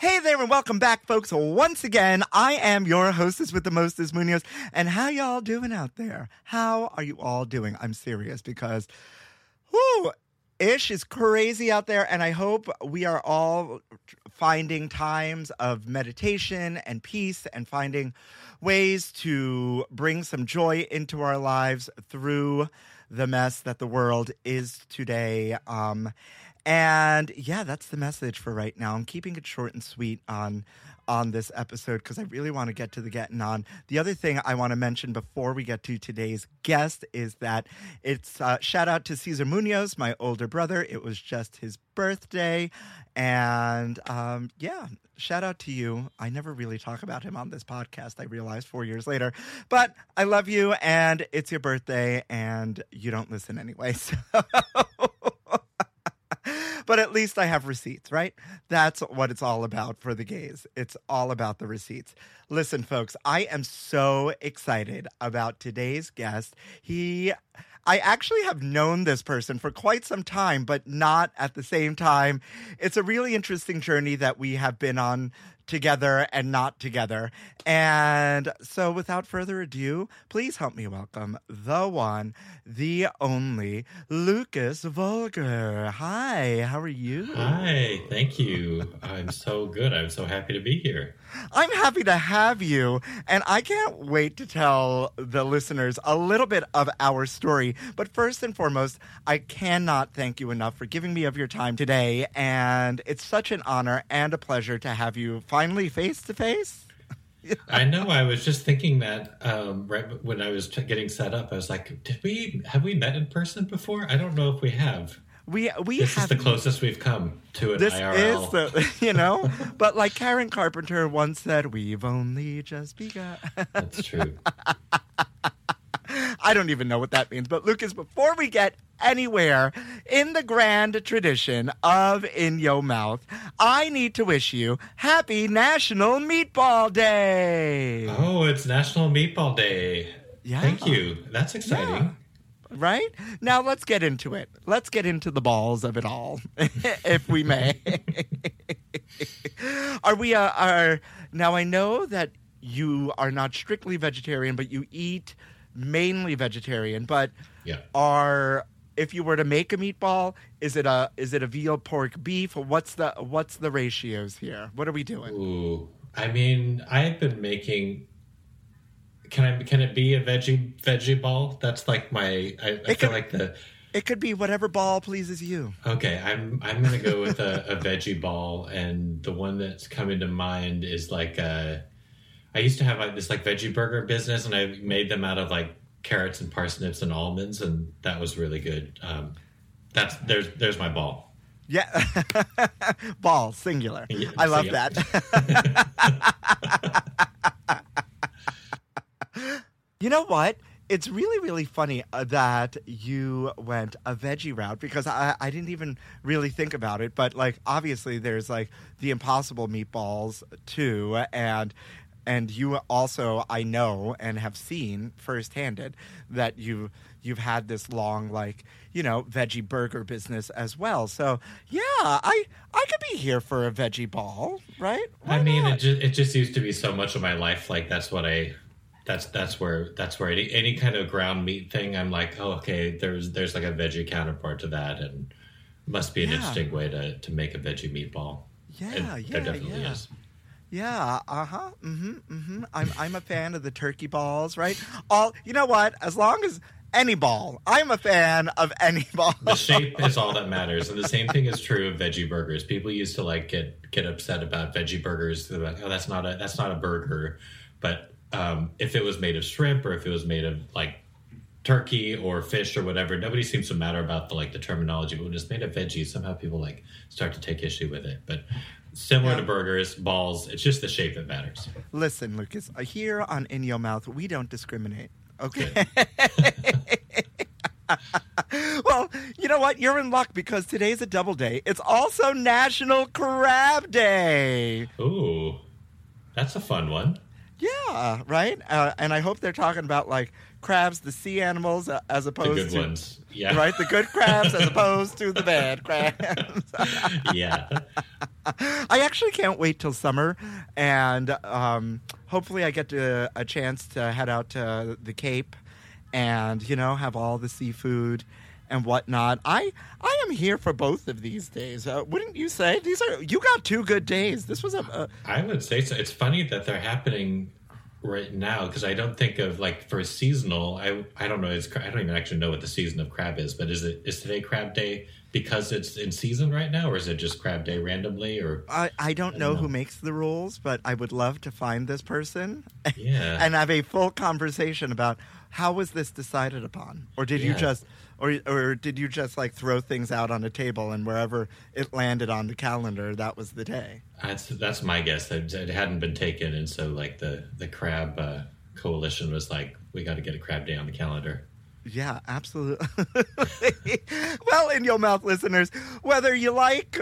Hey there and welcome back, folks. Once again, I am your hostess with the mostest Munoz. And how y'all doing out there? How are you all doing? I'm serious because, whoo, ish is crazy out there. And I hope we are all finding times of meditation and peace and finding ways to bring some joy into our lives through the mess that the world is today. Um, and yeah, that's the message for right now. I'm keeping it short and sweet on on this episode because I really want to get to the getting on. The other thing I want to mention before we get to today's guest is that it's uh, shout out to Cesar Munoz, my older brother. It was just his birthday, and um, yeah, shout out to you. I never really talk about him on this podcast. I realized four years later, but I love you, and it's your birthday, and you don't listen anyway. So. but at least I have receipts, right? That's what it's all about for the gays. It's all about the receipts. Listen, folks, I am so excited about today's guest. He I actually have known this person for quite some time, but not at the same time. It's a really interesting journey that we have been on together and not together. And so, without further ado, please help me welcome the one, the only, Lucas Volger. Hi, how are you? Hi, thank you. I'm so good. I'm so happy to be here. I'm happy to have you, and I can't wait to tell the listeners a little bit of our story. But first and foremost, I cannot thank you enough for giving me of your time today, and it's such an honor and a pleasure to have you finally face to face. I know. I was just thinking that um, right when I was getting set up. I was like, "Did we have we met in person before? I don't know if we have." We we This is the closest we've come to an This IRL. is the you know, but like Karen Carpenter once said, "We've only just begun." That's true. I don't even know what that means. But Lucas, before we get anywhere in the grand tradition of In Yo Mouth, I need to wish you happy National Meatball Day. Oh, it's National Meatball Day. Yeah. Thank you. That's exciting. Right? Now let's get into it. Let's get into the balls of it all, if we may. are we uh, are now I know that you are not strictly vegetarian, but you eat mainly vegetarian, but Yeah. are if you were to make a meatball, is it a is it a veal pork beef? What's the what's the ratios here? What are we doing? Ooh. I mean, I've been making. Can I? Can it be a veggie veggie ball? That's like my. I, I feel could- like the. It could be whatever ball pleases you. Okay, I'm I'm gonna go with a, a veggie ball, and the one that's coming to mind is like uh, I used to have like this like veggie burger business, and I made them out of like carrots and parsnips and almonds, and that was really good. Um, that's there's there's my ball. Yeah. Ball, singular. Yeah, I love so, that. you know what? It's really, really funny uh, that you went a veggie route because I, I didn't even really think about it. But, like, obviously, there's like the impossible meatballs too. And and you also I know and have seen firsthanded that you you've had this long like you know veggie burger business as well. So yeah, I I could be here for a veggie ball, right? Why I mean, not? it just it just used to be so much of my life. Like that's what I. That's that's where that's where any, any kind of ground meat thing. I'm like, oh, okay. There's there's like a veggie counterpart to that, and must be an Yeah. interesting way to to make a veggie meatball. yeah, And yeah, there definitely yeah. is. Yeah, uh huh. Mm-hmm. Mm-hmm. I'm I'm a fan of the turkey balls, right? All you know what? As long as any ball, I'm a fan of any ball. The shape is all that matters, and the same thing is true of veggie burgers. People used to like get get upset about veggie burgers. They're like, oh, that's not a that's not a burger. But um, if it was made of shrimp or if it was made of like turkey or fish or whatever, nobody seems to matter about the like the terminology. But when it's made of veggies, somehow people like start to take issue with it. But similar Yeah. to burgers, balls, it's just the shape that matters. Listen, Lucas. uh, Here on In Your Mouth, we don't discriminate. Okay. well, you know what? You're in luck because today's a double day. It's also National Crab Day. Ooh, that's a fun one. Yeah, right. Uh, and I hope they're talking about like crabs, the sea animals, uh, as The opposed good to ones. Yeah. right, the good crabs as opposed to the bad crabs. yeah. I actually can't wait till summer, and um, hopefully I get to, a chance to head out to the Cape, and you know have all the seafood and whatnot. I I am here for both of these days. Uh, wouldn't you say? These are you got two good days. This was a, a I would say so. It's funny that they're happening right now because I don't think of like for seasonal. I I don't know. It's, I don't even actually know what the season of crab is. But is it is today crab day because it's in season right now, or is it just crab day randomly? Or I, I don't know know. who makes the rules, but I would love to find this person yeah, and have a full conversation about how was this decided upon, or did you just, or or did you just like throw things out on a table and wherever it landed on the calendar, that was the day. that's that's my guess. That it hadn't been taken, and so like the the crab uh, coalition was like, we got to get a crab day on the calendar. Yeah, absolutely. well, in your mouth, listeners, whether you like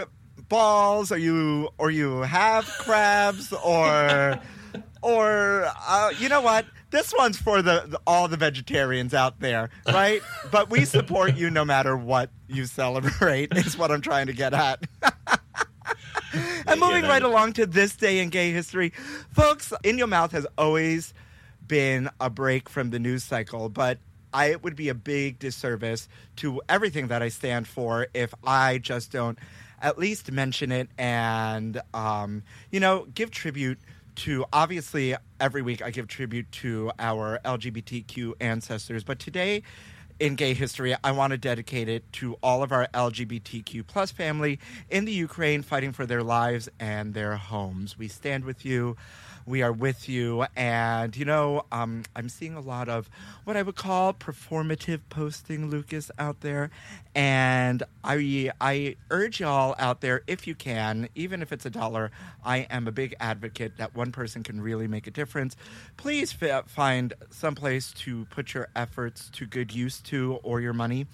balls or you or you have crabs or or uh, you know what, this one's for the, the all the vegetarians out there, right? but we support you no matter what you celebrate. Is what I'm trying to get at. And moving right along to this day in gay history, folks, In Your Mouth has always been a break from the news cycle, but I, it would be a big disservice to everything that I stand for if I just don't at least mention it and, um, you know, give tribute to obviously every week I give tribute to our LGBTQ ancestors, but today in gay history, I want to dedicate it to all of our LGBTQ plus family in the Ukraine fighting for their lives and their homes. We stand with you. We are with you. And, you know, um, I'm seeing a lot of what I would call performative posting, Lucas, out there. And I, I urge y'all out there, if you can, even if it's a dollar, I am a big advocate that one person can really make a difference. Please fi- find some place to put your efforts to good use to or your money.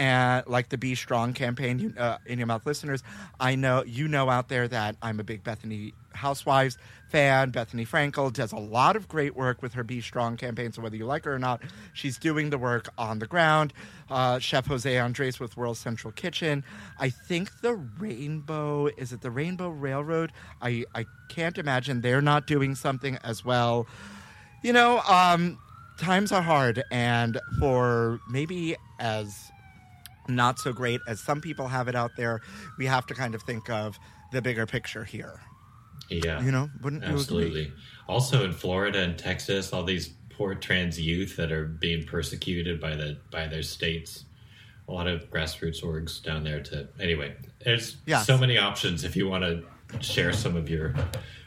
And like the BStrong campaign, you, uh, in your mouth listeners, I know you know out there that I'm a big Bethenny Housewives fan. Bethenny Frankel does a lot of great work with her BStrong campaign. So whether you like her or not, she's doing the work on the ground. Uh, Chef Jose Andres with World Central Kitchen. I think the Rainbow is it the Rainbow Railroad? I I can't imagine they're not doing something as well. You know, um, times are hard, and for maybe as not so great as some people have it out there, we have to kind of think of the bigger picture here. Yeah, You know, wouldn't absolutely. Also in Florida and Texas, all these poor trans youth that are being persecuted by the by their states. A lot of grassroots orgs down there. To anyway, there's Yes. so many options if you want to share some of your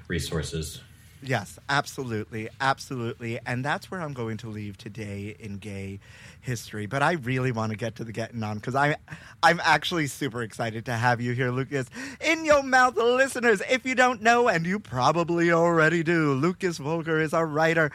resources. Yes, absolutely, absolutely, and that's where I'm going to leave today in gay history. But I really want to get to the getting on because I, I'm actually super excited to have you here, Lucas. In your mouth, listeners. If you don't know, and you probably already do, Lucas Volger is a writer,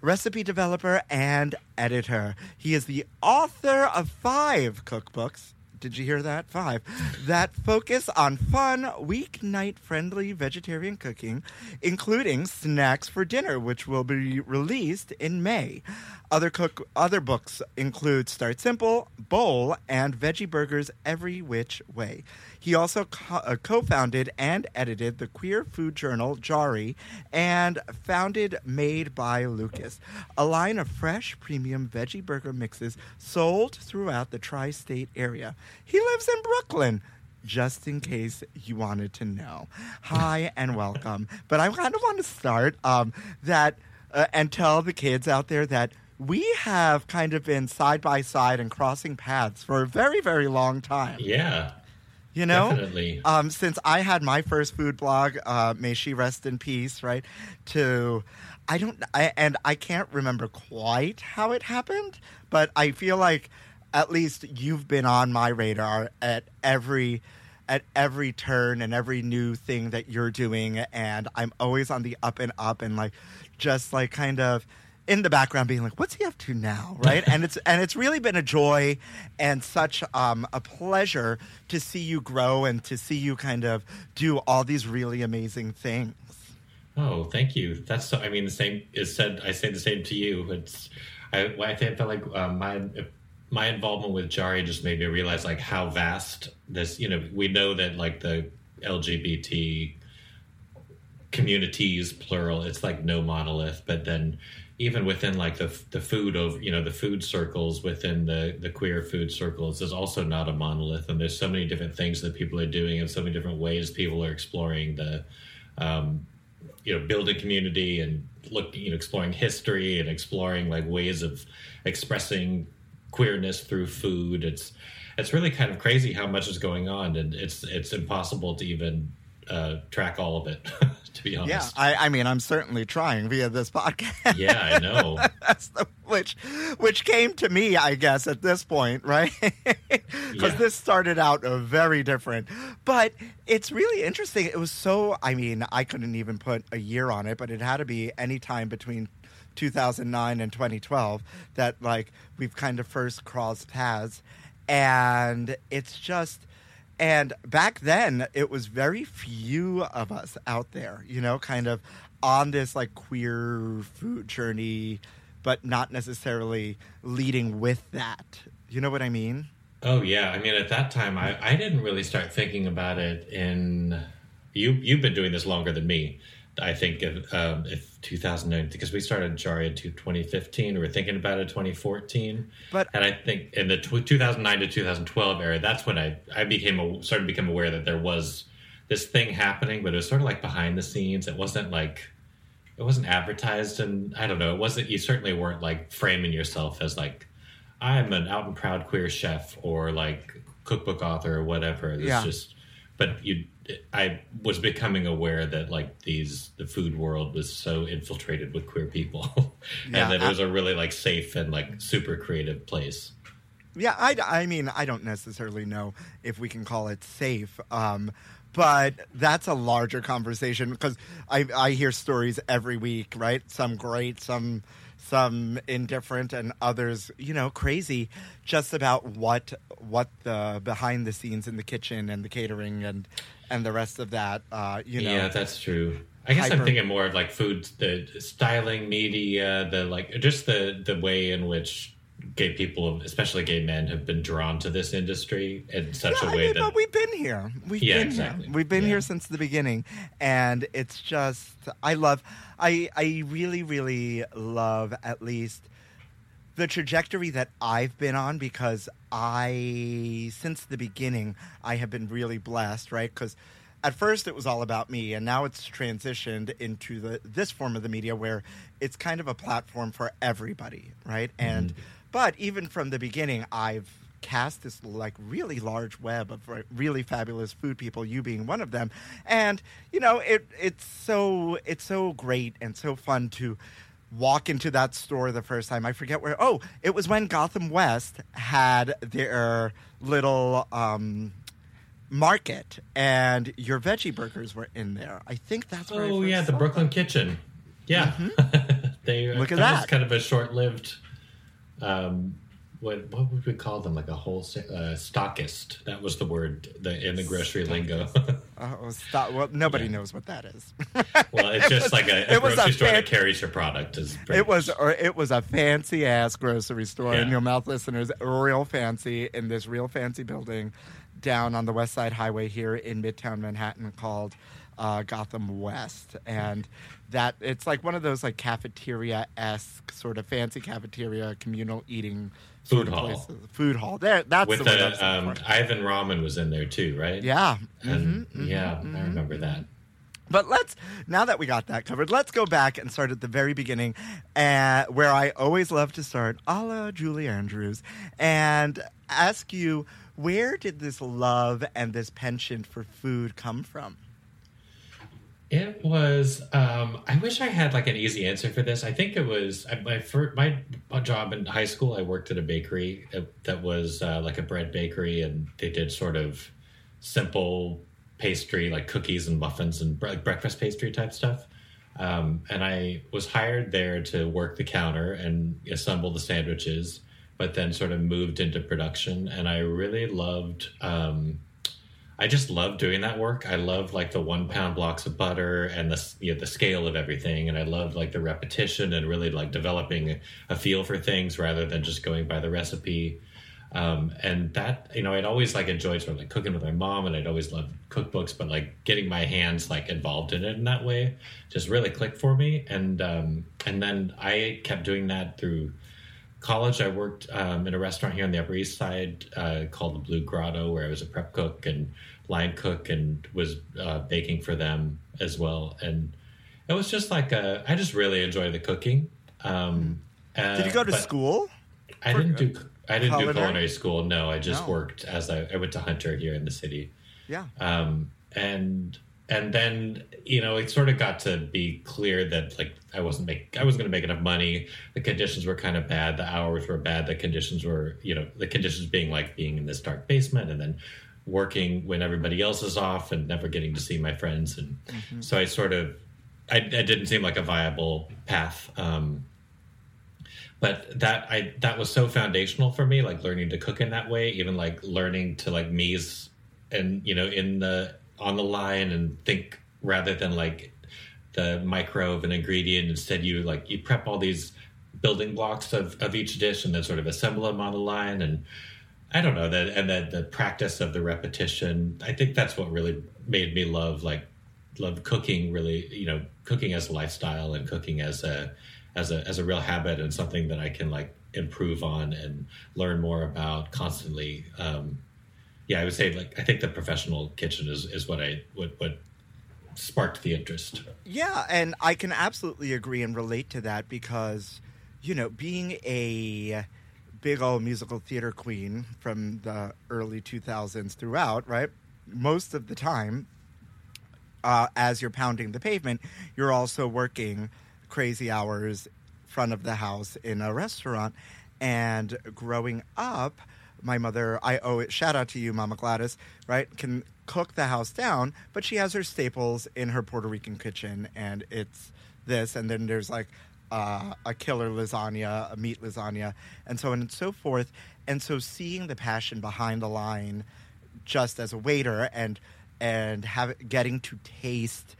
recipe developer, and editor. He is the author of five cookbooks did you hear that? Five. That focus on fun, weeknight friendly vegetarian cooking, including Snacks for Dinner, which will be released in May. Other cook other books include Start Simple, Bowl, and Veggie Burgers Every Which Way. He also co- uh, co-founded and edited the queer food journal Jarry and founded Made by Lucas, a line of fresh premium veggie burger mixes sold throughout the tri-state area. He lives in Brooklyn just in case you wanted to know. Hi and welcome. But I kind of want to start um, that uh, and tell the kids out there that we have kind of been side by side and crossing paths for a very, very long time. Yeah. You know, Definitely. um, since I had my first food blog, uh, may she rest in peace, right? To, I don't, I, and I can't remember quite how it happened, but I feel like at least you've been on my radar at every, at every turn and every new thing that you're doing, and I'm always on the up and up, and like, just like kind of in the background being like what's he up to now right and it's and it's really been a joy and such um, a pleasure to see you grow and to see you kind of do all these really amazing things Oh, thank you. That's so, I mean the same is said. I say the same to you. It's I, I think I felt like um, my my involvement with Jarry just made me realize like how vast this. You know, we know that like the LGBT communities plural. It's like no monolith, but then even within like the the food of you know the food circles within the the queer food circles is also not a monolith, and there's so many different things that people are doing, and so many different ways people are exploring the. Um, you know building community and look you know exploring history and exploring like ways of expressing queerness through food it's it's really kind of crazy how much is going on and it's it's impossible to even uh, track all of it to be yeah honest I, I mean i'm certainly trying via this podcast yeah i know That's the, which which came to me, I guess, at this point, right? Because Yeah. this started out very different, but it's really interesting. It was so. I mean, I couldn't even put a year on it, but it had to be any time between 2009 and 2012 that like we've kind of first crossed paths, and it's just. And back then, it was very few of us out there, you know, kind of on this like queer food journey, but not necessarily leading with that. You know what I mean? Oh yeah, I mean at that time I, I didn't really start thinking about it in you you've been doing this longer than me. I think if, um, if 2009 because we started Jarry in 2015 we were thinking about it 2014 But- and I think in the tw 2009 to 2012 era that's when I I became a, started to become aware that there was this thing happening but it was sort of like behind the scenes it wasn't like it wasn't advertised and I don't know it wasn't you certainly weren't like framing yourself as like I'm an out and proud queer chef or like cookbook author or whatever. It's Yeah. just, but you, I was becoming aware that like these, the food world was so infiltrated with queer people Yeah, and that it was a really like safe and like super creative place. Yeah, I, I mean, I don't necessarily know if we can call it safe, um, but that's a larger conversation because I, I hear stories every week, right? Some great, some some indifferent, and others, you know, crazy, just about what what the behind the scenes in the kitchen and the catering and and the rest of that. Uh, you know, yeah, that's true. I guess hyper- I'm thinking more of like food, the styling media, the like, just the the way in which gay people, especially gay men, have been drawn to this industry in such Yeah, a I way mean, that but we've been here. We've Yeah, been exactly. here. We've been Yeah. here since the beginning, and it's just I love. I I really really love at least the trajectory that I've been on because I since the beginning I have been really blessed, right? Because at first it was all about me, and now it's transitioned into the this form of the media where it's kind of a platform for everybody, right? And mm-hmm. But even from the beginning, I've cast this like really large web of really fabulous food people. You being one of them, and you know it it's so it's so great and so fun to walk into that store the first time. I forget where. Oh, it was when Gotham West had their little um, market, and your veggie burgers were in there. I think that's where. Oh yeah, the Brooklyn them. Kitchen. Yeah, they Mm-hmm. Look at that was kind of a short-lived. Um, what what would we call them? Like a whole uh, stockist. That was the word the, in the grocery lingo. Oh, stop! Well, nobody knows what that is. well, it's just like a, a It was grocery a store fan- that carries your product. Is It was, or it was a fancy ass grocery store, and Yeah. your mouth listeners, real fancy in this real fancy building down on the West Side Highway here in Midtown Manhattan called uh, Gotham West, and that it's like one of those like cafeteria esque sort of fancy cafeteria communal eating sort Food of hall. places. Food hall. There, that's with the word I was the um. Ivan Ramen was in there too, right? Yeah. And mhm, yeah, mhm, I remember that. But let's now that we got that covered, let's go back and start at the very beginning, uh, where I always love to start, a la Julie Andrews, and ask you where did this love and this penchant for food come from? It was. Um, I wish I had like an easy answer for this. I think it was my first, my job in high school. I worked at a bakery that was uh, like a bread bakery, and they did sort of simple pastry, like cookies and muffins and breakfast pastry type stuff. Um, and I was hired there to work the counter and assemble the sandwiches, but then sort of moved into production. And I really loved. Um, I just love doing that work. I love like the one pound blocks of butter and the you know, the scale of everything, and I love like the repetition and really like developing a feel for things rather than just going by the recipe. Um, and that you know, I'd always like enjoyed sort of like cooking with my mom, and I'd always loved cookbooks, but like getting my hands like involved in it in that way just really clicked for me. And um, and then I kept doing that through college, I worked um, in a restaurant here on the Upper East Side uh, called the Blue Grotto, where I was a prep cook and line cook and was uh, baking for them as well. And it was just like a, I just really enjoy the cooking. Um, uh, Did you go to school? I didn't do. I didn't do culinary? culinary school. No, I just No. worked as I, I went to Hunter here in the city Yeah. um, and and then you know it sort of got to be clear that like I wasn't make I wasn't going to make enough money. The conditions were kind of bad. The hours were bad. The conditions were you know the conditions being like being in this dark basement and then working when everybody else is off and never getting to see my friends and so I sort of I, it didn't seem like a viable path. Um, but that I that was so foundational for me, like learning to cook in that way, even like learning to like mise and you know in the on the line and think rather than like the micro of an ingredient. Instead, you like you prep all these building blocks of, of each dish and then sort of assemble them on the line and I don't know that and then the practice of the repetition. I think that's what really made me love like love cooking. Really, you know, cooking as a lifestyle and cooking as a as a as a real habit and something that I can like improve on and learn more about constantly. Um, yeah, I would say like I think the professional kitchen is is what I what what sparked the interest. Yeah, and I can absolutely agree and relate to that because, you know, being a big old musical theater queen from the early 2000s throughout, right? Most of the time, uh, as you're pounding the pavement, you're also working crazy hours front of the house in a restaurant. And growing up, my mother, I owe it, shout out to you, Mama Gladys, right? Can cook the house down, but she has her staples in her Puerto Rican kitchen, and it's this, and then there's like uh, a killer lasagna, a meat lasagna, and so on and so forth. And so seeing the passion behind the line just as a waiter and and have getting to taste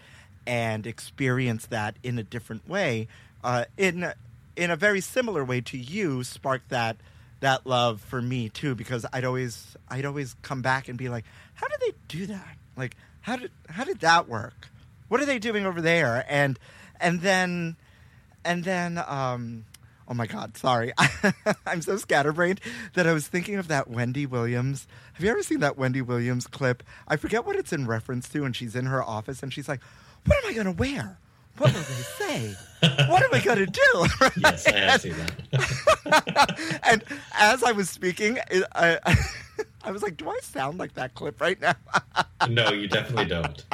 and experience that in a different way uh, in in a very similar way to you sparked that that love for me too because I'd always I'd always come back and be like how did they do that? Like how did how did that work? What are they doing over there? And and then and then um oh my god sorry. I'm so scatterbrained that i was thinking of that wendy williams. Have you ever seen that wendy williams clip? I forget what it's in reference to and she's in her office and she's like what am i going to wear what will they say? what am I going to do? Yes, I have seen that. and as I was speaking, I, I was like, do I sound like that clip right now? no, you definitely don't.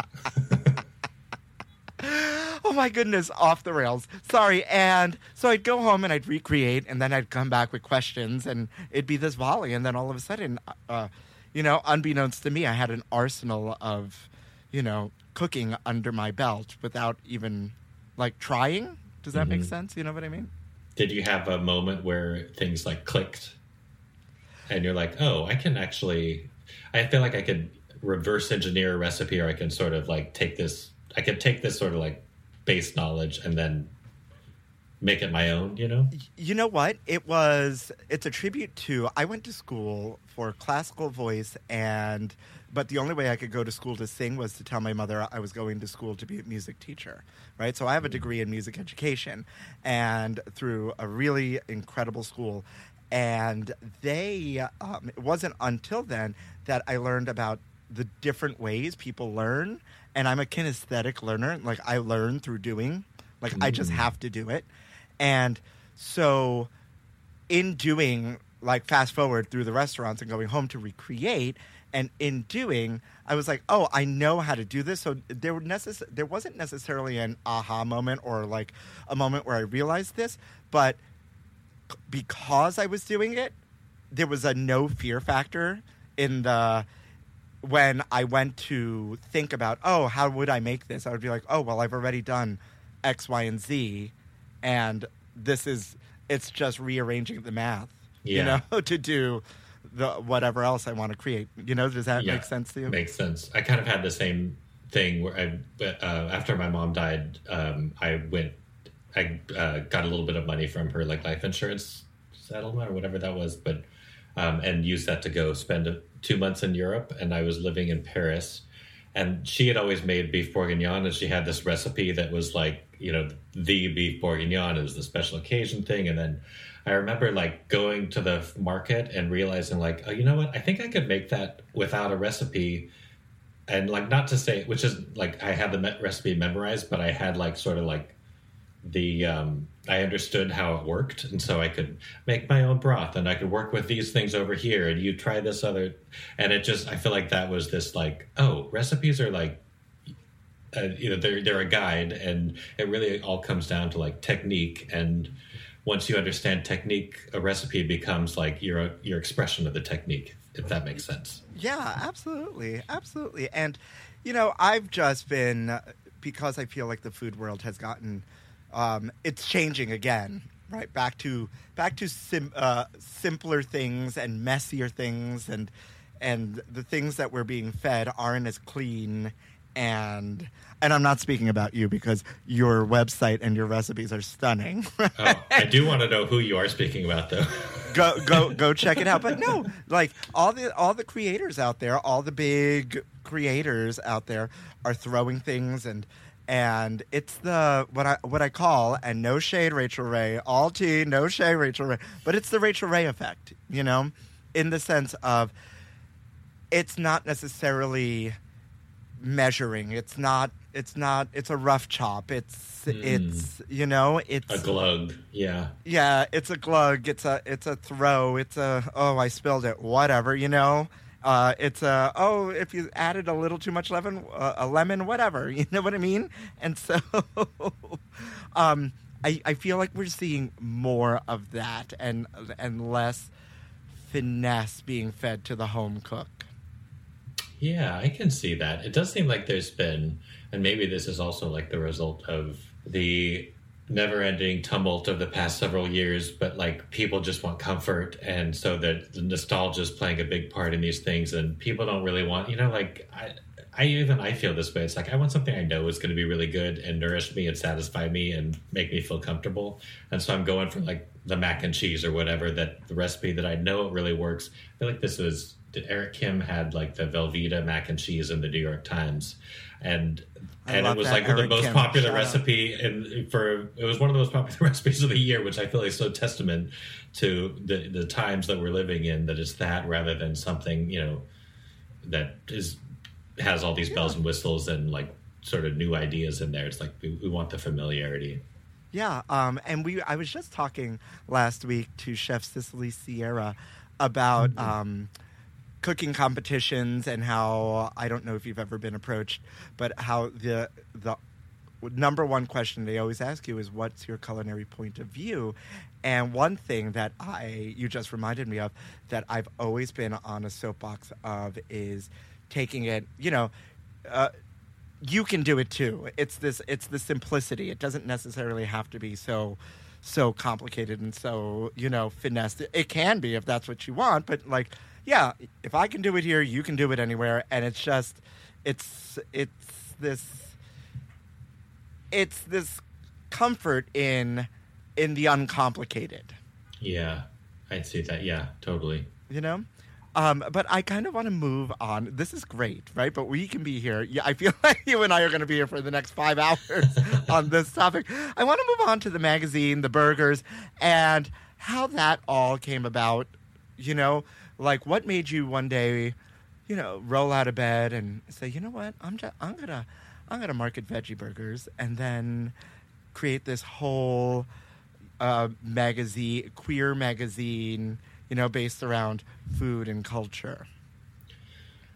oh my goodness, off the rails. Sorry. And so I'd go home and I'd recreate, and then I'd come back with questions, and it'd be this volley. And then all of a sudden, uh, you know, unbeknownst to me, I had an arsenal of, you know, cooking under my belt without even like trying. Does that make mm-hmm. sense? You know what I mean? Did you have a moment where things like clicked and you're like, oh, I can actually, I feel like I could reverse engineer a recipe or I can sort of like take this, I could take this sort of like base knowledge and then make it my own, you know? You know what? It was. It's a tribute to. I went to school for classical voice, and but the only way I could go to school to sing was to tell my mother I was going to school to be a music teacher. Right. So I have a degree in music education, and through a really incredible school. And they. Um, it wasn't until then that I learned about the different ways people learn, and I'm a kinesthetic learner. Like I learn through doing. Like I just have to do it. And so in doing like fast forward through the restaurants and going home to recreate and in doing I was like, "Oh, I know how to do this." So there were necess- there wasn't necessarily an aha moment or like a moment where I realized this, but because I was doing it, there was a no fear factor in the when I went to think about, oh, how would I make this? I would be like, oh, well, I've already done X, Y, and Z, and this is it's just rearranging the math, Yeah. you know, to do the whatever else I want to create. You know, does that Yeah, make sense to you? Makes sense. I kind of had the same thing where I, uh, after my mom died, um, I went, I uh, got a little bit of money from her like life insurance settlement or whatever that was, but um, and used that to go spend a, two months in Europe. And I was living in Paris, and she had always made beef bourguignon, and she had this recipe that was like you know the beef bourguignon. is the special occasion thing, and then. I remember like going to the market and realizing like, oh, you know what? I think I could make that without a recipe and like not to say which is like i had the recipe memorized but i had like sort of like the um i understood how it worked and so i could make my own broth and i could work with these things over here and you try this other and it just i feel like that was this like oh recipes are like you know they're they're a guide and it really all comes down to like technique and once you understand technique a recipe becomes like your your expression of the technique if that makes sense Yeah, absolutely, absolutely. And you know, I've just been because I feel like the food world has gotten um, it's changing again, right? Back to back to sim, uh, simpler things and messier things, and and the things that we're being fed aren't as clean. And and I'm not speaking about you because your website and your recipes are stunning. oh i do want to know who you are speaking about though go go go check it out. But no, like all the all the creators out there, all the big creators out there are throwing things and and it's the what I what I call and no shade Rachael Ray, all tea, no shade Rachael Ray, but it's the Rachael Ray effect, you know, in the sense of it's not necessarily measuring. It's not it's not it's a rough chop. It's it's you know, it's a glug yeah yeah, it's a glug. It's a it's a throw. It's a oh I spilled it. Whatever you know. Uh, it's a oh if you added a little too much lemon uh, a lemon whatever you know what I mean. And so, um, I I feel like we're seeing more of that and and less finesse being fed to the home cook. Yeah, I can see that. It does seem like there's been, and maybe this is also like the result of the never ending tumult of the past several years, but like people just want comfort. And so that the nostalgia is playing a big part in these things. And people don't really want, you know, like I, I even I feel this way. It's like I want something I know is going to be really good and nourish me and satisfy me and make me feel comfortable. And so I'm going for like the mac and cheese or whatever that the recipe that I know it really works. I feel like this was did Eric Kim had like the Velveeta mac and cheese in the New York Times, and I and it was like the most Kim. popular recipe and for it was one of the most popular recipes of the year, which I feel is so testament to the the times that we're living in that it's that rather than something you know that is has all these bells and whistles and like sort of new ideas in there. It's like we, we want the familiarity. Yeah, um, and we I was just talking last week to Chef Cicely Sierra about um, cooking competitions and how I don't know if you've ever been approached, but how the the number one question they always ask you is what's your culinary point of view? And one thing that i you just reminded me of that i've always been on a soapbox of is taking it you know uh, you can do it too. It's this it's the simplicity. It doesn't necessarily have to be so so complicated and so you know finessed. It can be if that's what you want but like yeah if i can do it here you can do it anywhere. And it's just it's it's this it's this comfort in in the uncomplicated. Yeah, I'd see that. Yeah, totally. you know um, but i kind of want to move on. This is great right? But we can be here. Yeah i feel like you and i are going to be here for the next five hours on this topic. I want to move on to the magazine the burgers and how that all came about. You know like what made you one day you know roll out of bed and say you know what? I'm just i'm gonna i'm gonna market veggie burgers and then create this whole uh, magazine queer magazine you know based around food and culture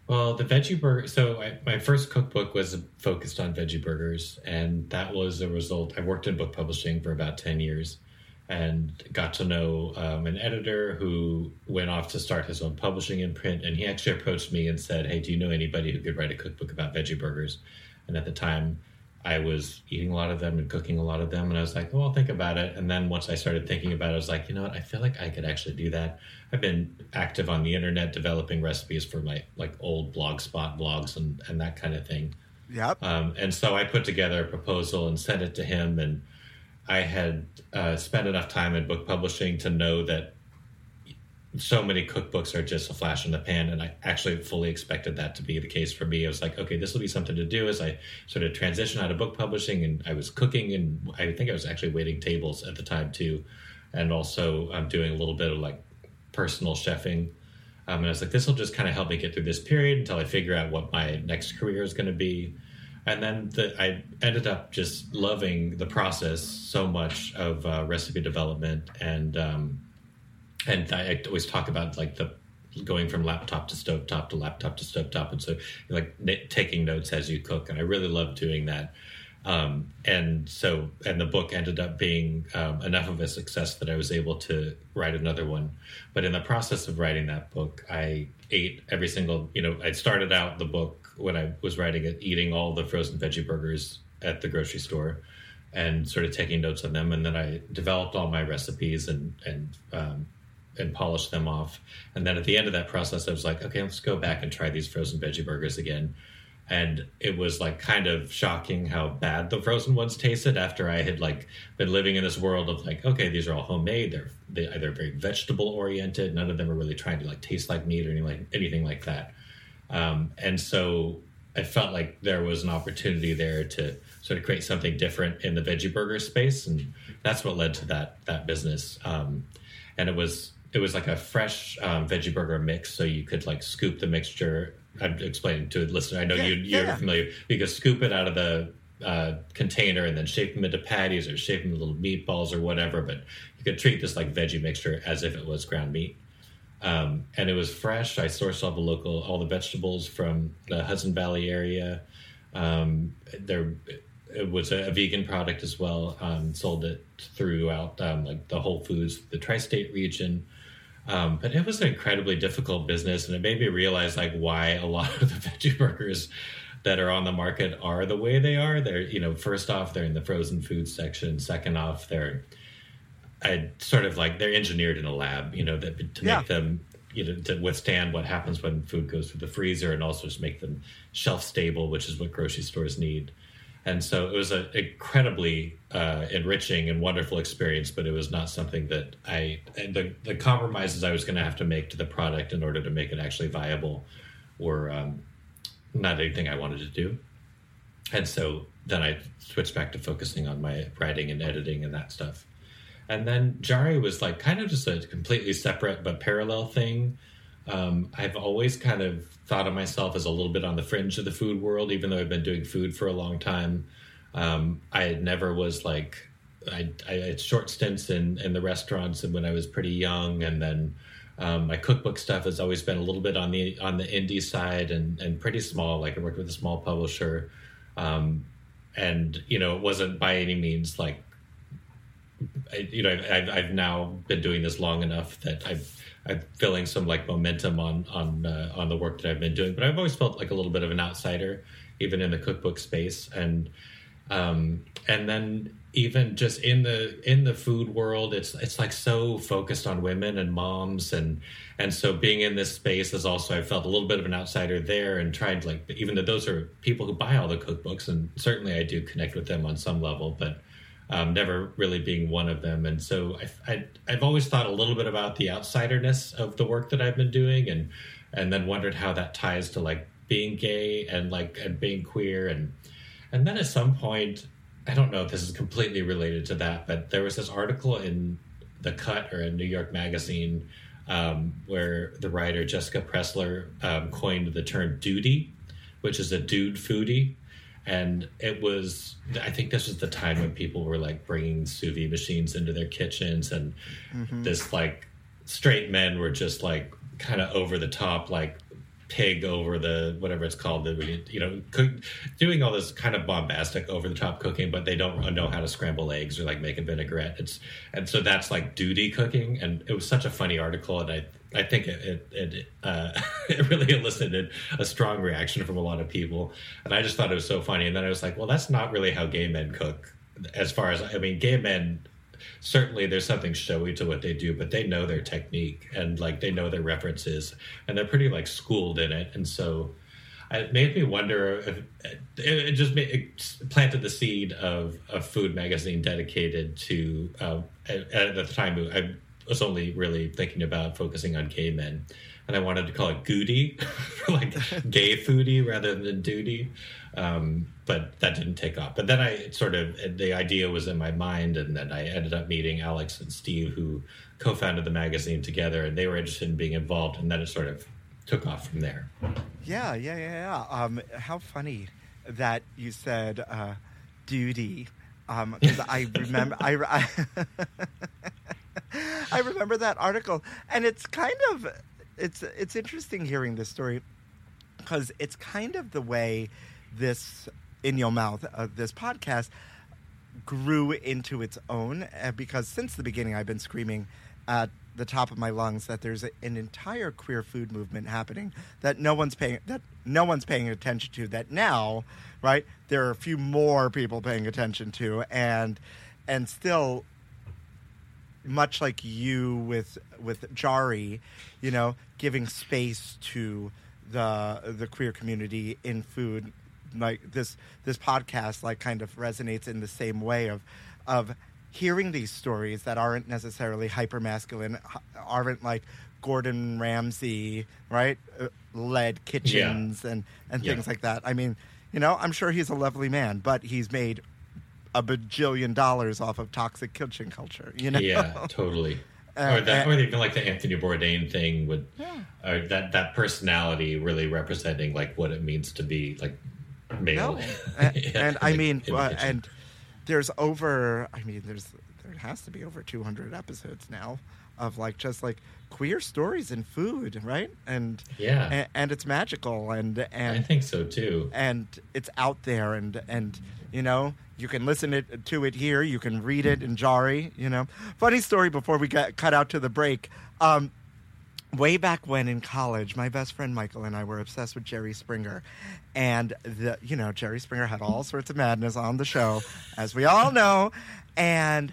Well, the veggie burger. So I, my first cookbook was focused on veggie burgers, and that was a result. I worked in book publishing for about ten years, and got to know um, an editor who went off to start his own publishing imprint. And he actually approached me and said, "Hey, do you know anybody who could write a cookbook about veggie burgers?" And at the time, I was eating a lot of them and cooking a lot of them, and I was like, "Well, I'll think about it." And then once I started thinking about it, I was like, "You know what? I feel like I could actually do that." I've been active on the internet developing recipes for my like old blogspot blogs and and that kind of thing. yep Um, and so I put together a proposal and sent it to him. And I had uh, spent enough time in book publishing to know that so many cookbooks are just a flash in the pan. And I actually fully expected that to be the case for me. I was like, okay, this will be something to do as I sort of transition out of book publishing. And I was cooking, and I think I was actually waiting tables at the time too. And also, I'm doing a little bit of like personal chefing. Um, and I was like, this will just kind of help me get through this period until I figure out what my next career is going to be. And then the, I ended up just loving the process so much of uh, recipe development, and um, and I, always talk about like the going from laptop to stovetop to laptop to stovetop, and so like n- taking notes as you cook, and I really love doing that. Um, and so, and the book ended up being um, enough of a success that I was able to write another one. But in the process of writing that book, I ate every single, you know, I started out the book when I was writing it, eating all the frozen veggie burgers at the grocery store and sort of taking notes on them. And then I developed all my recipes and, and, um, and polish them off. And then at the end of that process, I was like, okay, let's go back and try these frozen veggie burgers again. And it was like kind of shocking how bad the frozen ones tasted after I had like been living in this world of like okay these are all homemade. They're they, they're very vegetable oriented. None of them are really trying to like taste like meat or anything like anything like that. Um, and so I felt like there was an opportunity there to sort of create something different in the veggie burger space. And that's what led to that that business. Um, and it was it was like a fresh um, veggie burger mix so you could like scoop the mixture I'm explaining to a listener. I know Yeah, you, you're yeah. familiar. You could scoop it out of the uh, container and then shape them into patties or shape them into little meatballs or whatever. But you could treat this like veggie mixture as if it was ground meat. Um, and it was fresh. I sourced all the local, all the vegetables from the Hudson Valley area. Um, there, it was a, a vegan product as well. Um, sold it throughout um, like the Whole Foods, the tri-state region. Um, but it was an incredibly difficult business, and it made me realize like why a lot of the veggie burgers that are on the market are the way they are. They're you know first off they're in the frozen food section. Second off they're I sort of like they're engineered in a lab, you know, that to Yeah. make them you know to withstand what happens when food goes through the freezer, and also to make them shelf stable, which is what grocery stores need. And so it was an incredibly uh, enriching and wonderful experience, but it was not something that I the the compromises I was going to have to make to the product in order to make it actually viable were um, not anything I wanted to do. And so then I switched back to focusing on my writing and editing and that stuff. And then Jarry was like kind of just a completely separate but parallel thing um, I've always kind of thought of myself as a little bit on the fringe of the food world, even though I've been doing food for a long time. Um, I never was like I, I had short stints in, in the restaurants and when I was pretty young, and then um, my cookbook stuff has always been a little bit on the on the indie side and and pretty small. Like I worked with a small publisher, um, and you know it wasn't by any means like I, you know I've, I've now been doing this long enough that I've I'm feeling some like momentum on on uh, on the work that I've been doing. But I've always felt like a little bit of an outsider, even in the cookbook space, and um, and then even just in the in the food world it's it's like so focused on women and moms and and so being in this space is also I felt a little bit of an outsider there and to like even though those are people who buy all the cookbooks and certainly I do connect with them on some level but um, never really being one of them and so I, I've always thought a little bit about the outsiderness of the work that I've been doing and and then wondered how that ties to like being gay and like and being queer and and then at some point I don't know if this is completely related to that, but there was this article in The Cut or in New York Magazine um, where the writer Jessica Pressler um, coined the term duty, which is a dude foodie. And it was, I think this was the time when people were like bringing sous vide machines into their kitchens, and Mm-hmm. this like straight men were just like kind of over the top, like pig over the whatever it's called the you know cook, doing all this kind of bombastic over the top cooking but they don't know how to scramble eggs or like make a vinaigrette it's and so that's like duty cooking and it was such a funny article and i i think it it it, uh, it really elicited a strong reaction from a lot of people and i just thought it was so funny and then i was like well that's not really how gay men cook as far as i mean gay men certainly there's something showy to what they do, but they know their technique and like they know their references and they're pretty like schooled in it. And so it made me wonder if it, just made, it planted the seed of a food magazine dedicated to, uh, at, at the time I was only really thinking about focusing on gay men. And I wanted to call it Goody, like gay foodie rather than duty. Um, but that didn't take off. But then I sort of, the idea was in my mind, and then I ended up meeting Alex and Steve, who co founded the magazine together, and they were interested in being involved. And then it sort of took off from there. Yeah, yeah, yeah, yeah. Um, how funny that you said uh, duty. Because I remember, I, I, I remember that article, and it's kind of, it's it's interesting hearing this story because it's kind of the way this in your mouth, uh, this podcast grew into its own. Uh, because since the beginning, I've been screaming at the top of my lungs that there's a, an entire queer food movement happening that no one's paying that no one's paying attention to. That now, right, there are a few more people paying attention to, and and still much like you with with Jarry, you know, giving space to the the queer community in food. Like this this podcast like kind of resonates in the same way of of hearing these stories that aren't necessarily hyper masculine, aren't like Gordon Ramsay, right? Uh, led kitchens and and Yeah. things like that. I mean, you know, I'm sure he's a lovely man, but he's made a bajillion dollars off of toxic kitchen culture. You know? Yeah, totally. Uh, or that, uh, or even like the Anthony Bourdain thing would, or that that personality really representing like what it means to be like male. No, and, Yeah, and I the- mean, uh, and there's over. I mean, there's there has to be over 200 episodes now of like just like queer stories in food, right? And Yeah. and, and it's magical, and and I think so too. and it's out there, and and you know you can listen it, to it here, you can read it in Jarry. You know, funny story before we get cut out to the break. Um, way back when in college, my best friend Michael and I were obsessed with Jerry Springer, and the you know Jerry Springer had all sorts of madness on the show, as we all know, and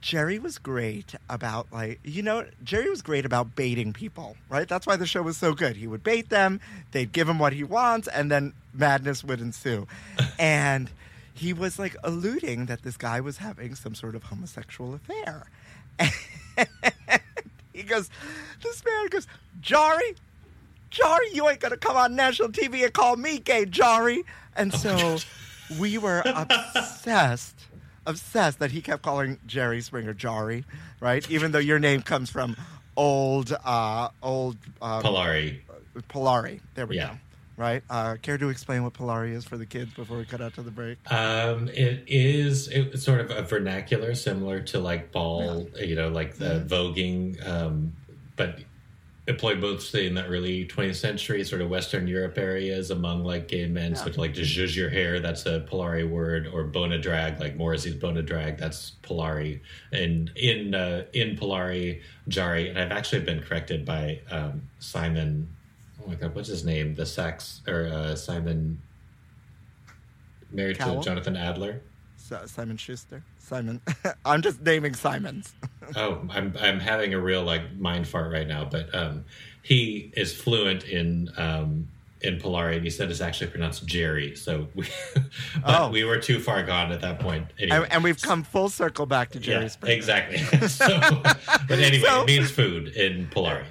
Jerry was great about like you know Jerry was great about baiting people, right? That's why the show was so good. He would bait them, they'd give him what he wants, and then madness would ensue, and. He was like alluding that this guy was having some sort of homosexual affair. And he goes, this man goes, Jarry, Jarry, you ain't gonna come on national TV and call me gay, Jarry. And oh so we were obsessed, obsessed that he kept calling Jerry Springer Jarry, right? Even though your name comes from old uh, old uh, Polari. Polari. There we Yeah. go. Right. Uh, care to explain what Polari is for the kids before we cut out to the break? Um, it is it's sort of a vernacular similar to like ball, you know, like the voguing, um, but employed mostly in the early 20th century, sort of Western Europe areas among like gay men. So to like to zhuzh your hair, that's a Polari word, or bona drag, like Morrissey's bona drag, that's Polari. And in uh, in Polari, Jarry, and I've actually been corrected by um, Simon. Oh my God, what's his name? The sax or uh, Simon married Cowell? to Jonathan Adler. So, Simon Schuster. Simon. I'm just naming Simons. Oh, I'm I'm having a real like mind fart right now, but um, he is fluent in um, in Polari, and he said it's actually pronounced Jerry. So we, but Oh. we were too far gone at that point. Anyway, and, and we've come full circle back to Jerry yeah, exactly. so, but anyway, So- it means food in Polari.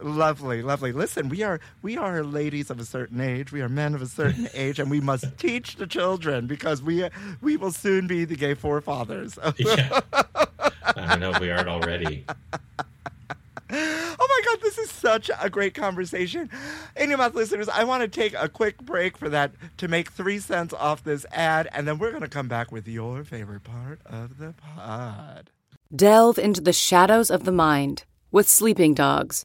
Lovely, lovely. Listen, we are we are ladies of a certain age. We are men of a certain age, and we must teach the children because we we will soon be the gay forefathers. Yeah. I know we aren't already. Oh my God, this is such a great conversation. In your mouth listeners, I want to take a quick break for that to make three cents off this ad, and then we're going to come back with your favorite part of the pod. Delve into the shadows of the mind with Sleeping Dogs,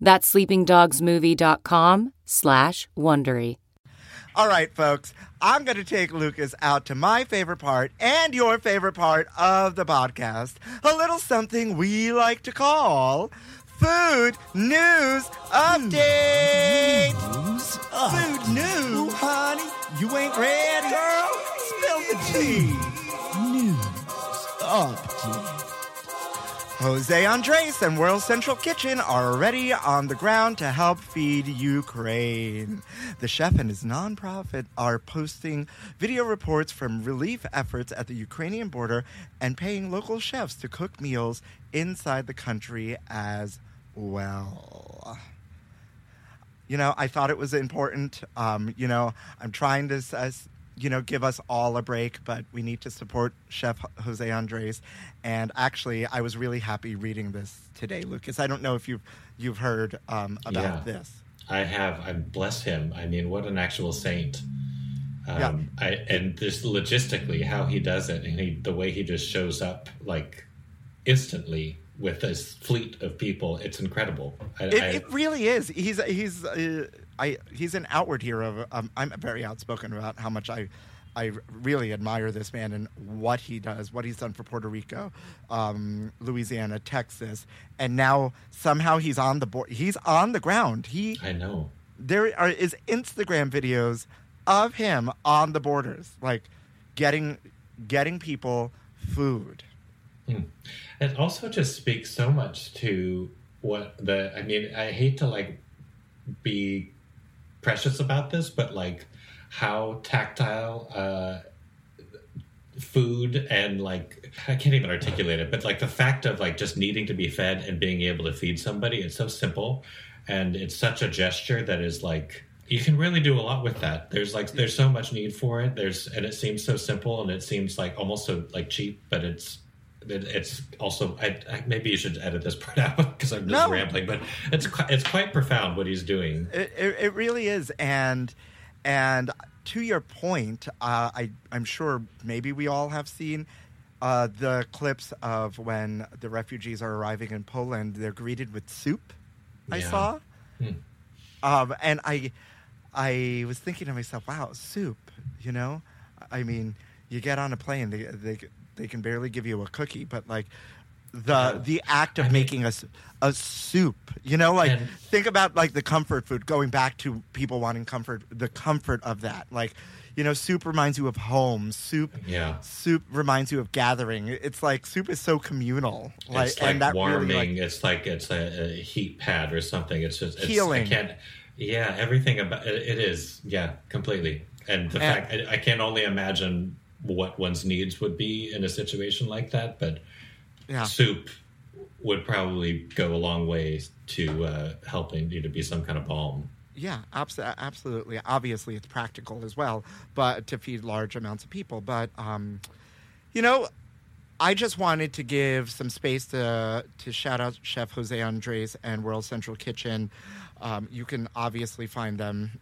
That's sleepingdogsmovie.com slash Wondery. All right, folks, I'm going to take Lucas out to my favorite part and your favorite part of the podcast. A little something we like to call Food News hmm. Update. Food News. honey, you ain't ready. Girl, spill the tea. Jose Andres and World Central Kitchen are already on the ground to help feed Ukraine. The chef and his nonprofit are posting video reports from relief efforts at the Ukrainian border and paying local chefs to cook meals inside the country as well. You know, I thought it was important. Um, you know, I'm trying to, uh, you know, give us all a break, but we need to support Chef Jose Andres. And actually, I was really happy reading this today, Lucas. I don't know if you've you've heard um, about Yeah. this. I have. I bless him. I mean, what an actual saint. Um, I, and just logistically, how he does it, and he, the way he just shows up, like instantly with this fleet of people, it's incredible. I, It, I, it really is. He's he's uh, I he's an outward hero. Um, I'm very outspoken about how much I I really admire this man and what he does, what he's done for Puerto Rico, um, Louisiana, Texas, and now somehow he's on the board. He's on the ground. He I know. there are is Instagram videos of him on the borders, like getting getting people food. It also just speaks so much to what the. I mean, I hate to like be precious about this, but like how tactile uh, food and like I can't even articulate it, but like the fact of like just needing to be fed and being able to feed somebody, it's so simple, and it's such a gesture that is like you can really do a lot with that. There's like there's so much need for it. There's and it seems so simple and it seems like almost so like cheap, but it's it, it's also I, I, maybe you should edit this part out because I'm just No. rambling, but it's it's quite profound what he's doing. It, it, it really is, and and to your point, uh, I I'm sure maybe we all have seen uh, the clips of when the refugees are arriving in Poland. They're greeted with soup. I Yeah. saw, Hmm. um, and I I was thinking to myself, wow, soup. You know, I mean, you get on a plane, they they they can barely give you a cookie, but like the the act of making a soup. You know, like And- think about like the comfort food. Going back to people wanting comfort, the comfort of that. Like, you know, soup reminds you of home. Soup, Yeah. Soup reminds you of gathering. It's like soup is so communal. Like, it's like and that warming. really like it's like it's a, a heat pad or something. It's just it's, Healing. I can't. Yeah, everything about it, it is. Yeah, completely. And the And- fact I, I can only imagine what one's needs would be in a situation like that. But yeah. soup would probably go a long way to uh, helping you to be some kind of balm. Yeah, abs- absolutely. Obviously, it's practical as well, but to feed large amounts of people. But um, you know, I just wanted to give some space to to shout out Chef Jose Andres and World Central Kitchen. Um, you can obviously find them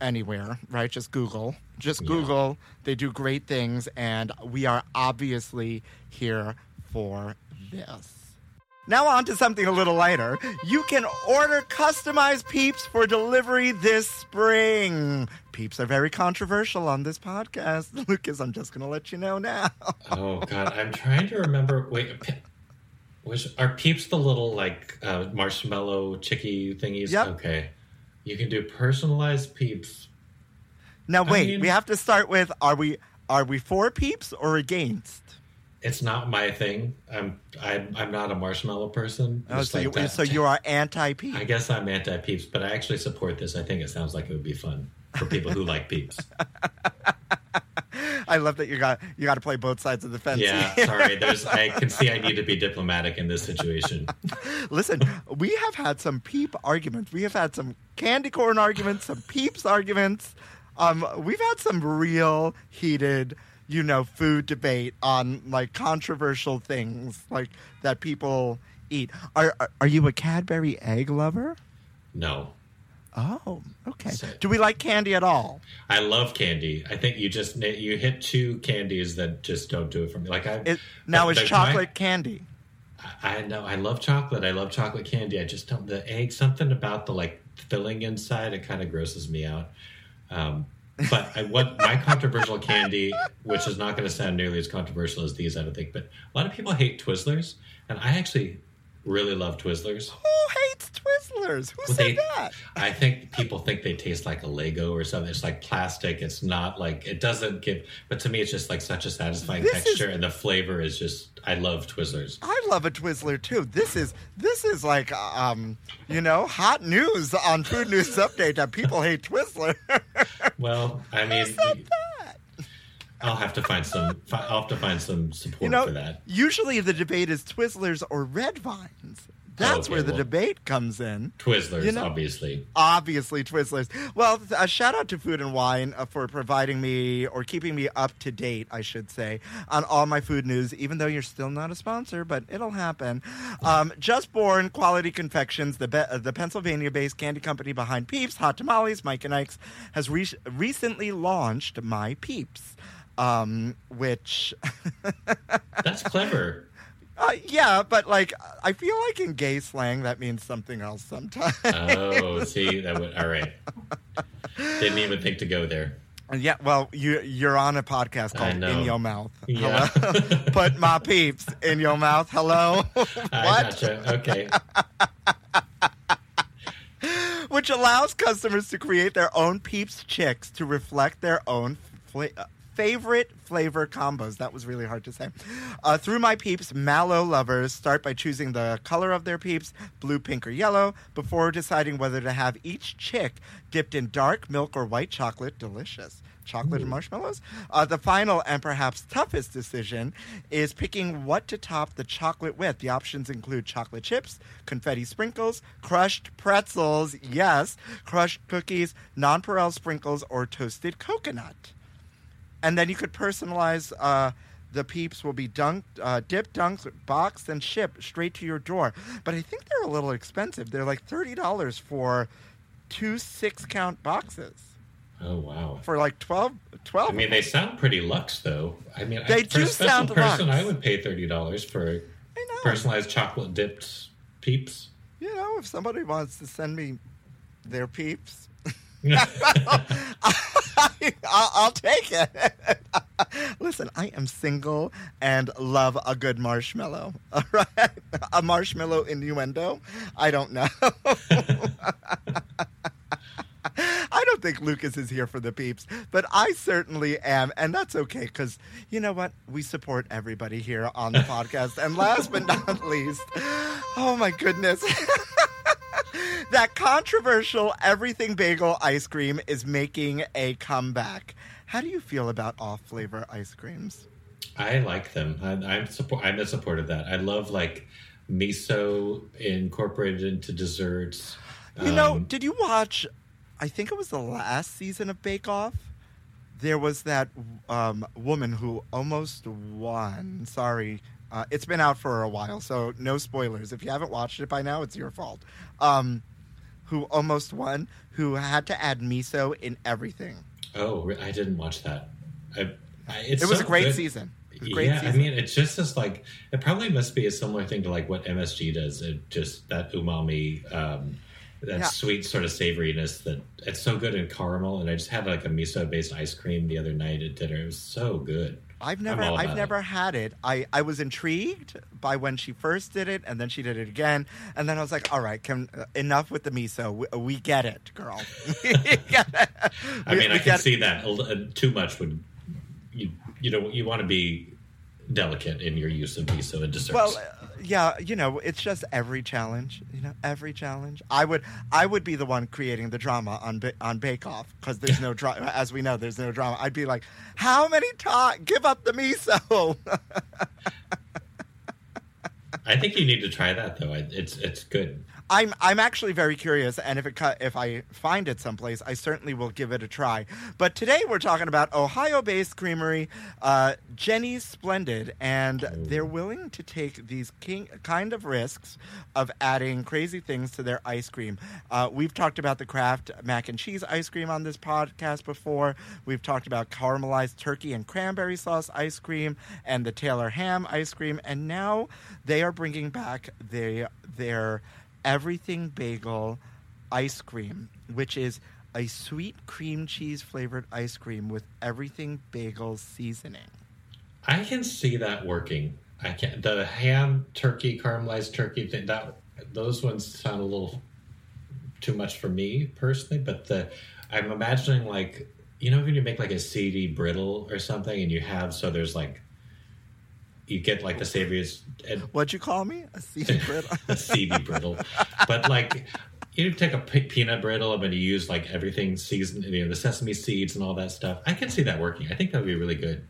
anywhere, right? Just Google. Just Yeah. Google. They do great things, and we are obviously here for this. Now on to something a little lighter. You can order customized peeps for delivery this spring. Peeps are very controversial on this podcast. Lucas, I'm just going to let you know now. Oh God, I'm trying to remember. Wait, was are peeps the little like uh, marshmallow chicky thingies? Yep. Okay, you can do personalized peeps. Now wait, mean- we have to start with are we are we for peeps or against? It's not my thing. I'm I'm I'm not a marshmallow person. Oh, so, like you, so you are anti peeps. I guess I'm anti peeps, but I actually support this. I think it sounds like it would be fun for people who like peeps. I love that you got you got to play both sides of the fence. Yeah, sorry. There's I can see I need to be diplomatic in this situation. Listen, we have had some peep arguments. We have had some candy corn arguments, some peeps arguments. Um, we've had some real heated, you know, food debate on like controversial things like that people eat. Are are, are you a Cadbury egg lover? No. Oh, okay. So- Do we like candy at all? I love candy. I think you just you hit two candies that just don't do it for me. Like I It, now the- it's the- chocolate candy. I I know I love chocolate. I love chocolate candy. I just don't the egg. Something about the like filling inside it kind of grosses me out. Um, but I, what my controversial candy, which is not going to sound nearly as controversial as these, I don't think. But a lot of people hate Twizzlers, and I actually really love Twizzlers. Who hates Twizzlers? Who Well, said they- that? I think people think they taste like a Lego or something. It's like plastic. It's not like it doesn't give. But to me, it's just like such a satisfying This is- texture, and the flavor is just. I love Twizzlers. I love a Twizzler too. This is this is like um, you know, hot news on Food News Update that people hate Twizzler. Well, I mean? I'll have to find some. I'll have to find some support you know, for that. usually the debate is Twizzlers or Red Vines. That's Okay, where the well- debate comes in. Twizzlers, you know- obviously. Obviously, Twizzlers. Well, a shout out to Food and Wine uh, for providing me or keeping me up to date, I should say, on all my food news, even though you're still not a sponsor, but it'll happen. Um, Just Born Quality Confections, the, be- uh, the Pennsylvania based candy company behind Peeps, Hot Tamales, Mike and Ike's, has re- recently launched My Peeps. Um, which, That's clever. uh, yeah, but like, I feel like in gay slang that means something else sometimes. Oh, see that would. All right. Didn't even think to go there. Yeah, well, you you're on a podcast called. In Your Mouth. Yeah. Hello? Put my peeps in your mouth. Hello. I what? gotcha. Okay. Which allows customers to create their own peeps chicks to reflect their own fla- uh, favorite flavor combos. That was really hard to say. Uh, through my peeps, mallow lovers start by choosing the color of their peeps, blue, pink, or yellow, before deciding whether to have each chick dipped in dark milk or white chocolate. Delicious. Chocolate and marshmallows. Uh, the final and perhaps toughest decision is picking what to top the chocolate with. The options include chocolate chips, confetti sprinkles, crushed pretzels, yes, crushed cookies, nonpareil sprinkles, or toasted coconut and then you could personalize uh, the peeps will be dunked, uh, dipped, dunked, boxed, and shipped straight to your door. But I think they're a little expensive. They're like thirty dollars for two six-count boxes Oh wow. for like 12, 12 I mean, they sound pretty luxe, though. I mean, They I, do sound person, luxe. I would pay thirty dollars for personalized chocolate dipped peeps. You know, if somebody wants to send me their peeps, I'll, I'll take it. Listen, I am single and love a good marshmallow. All right, a marshmallow innuendo. I don't know. I don't think Lucas is here for the peeps, but I certainly am, and that's okay because you know what? We support everybody here on the podcast. And last but not least, oh my goodness. that controversial everything bagel ice cream is making a comeback. How do you feel about off flavor ice creams? I like them. I, I'm support. I'm a support of that. I love like miso incorporated into desserts. You know, Um, did you watch? I think it was the last season of Bake Off. There was that um, woman who almost won. Sorry, uh, it's been out for a while, so no spoilers. If you haven't watched it by now, it's your fault. Um, who almost won? Who had to add miso in everything? Oh, I didn't watch that. I, I, it's It was so a great good. season. Great yeah, season. I mean, it's just as like it probably must be a similar thing to like what MSG does. It just that umami, um, that Yeah. sweet sort of savoriness that it's so good in caramel. And I just had like a miso based ice cream the other night at dinner. It was so good. I've never, I've about never had it. I, I was intrigued by when she first did it, and then she did it again, and then I was like, all right, can, uh, enough with the miso. We, we get it, girl. We get it. I mean, we I get can it. see that uh, too much would you you know you want to be delicate in your use of miso in desserts. Well, uh, yeah, you know, it's just every challenge. You know, every challenge. I would, I would be the one creating the drama on on Bake Off because there's no drama. As we know, there's no drama. I'd be like, how many times? Give up the miso. I think you need to try that though. It's it's good. I'm I'm actually very curious, and if it if I find it someplace, I certainly will give it a try. But today we're talking about Ohio-based creamery, uh, Jeni's Splendid, and they're willing to take these king, kind of risks of adding crazy things to their ice cream. Uh, we've talked about the Kraft mac and cheese ice cream on this podcast before. We've talked about caramelized turkey and cranberry sauce ice cream and the Taylor ham ice cream, and now they are bringing back their their everything bagel ice cream, which is a sweet cream cheese flavored ice cream with everything bagel seasoning. I can see that working. I can the ham turkey caramelized turkey thing that those ones sound a little too much for me personally. But the I'm imagining like you know when you make like a seedy brittle or something and you have so there's like you get like the savories and uh, What'd you call me? A seasoned brittle? a seedy brittle, but like you take a peanut brittle but you use like everything seasoned, you know, the sesame seeds and all that stuff. I can see that working. I think that would be really good.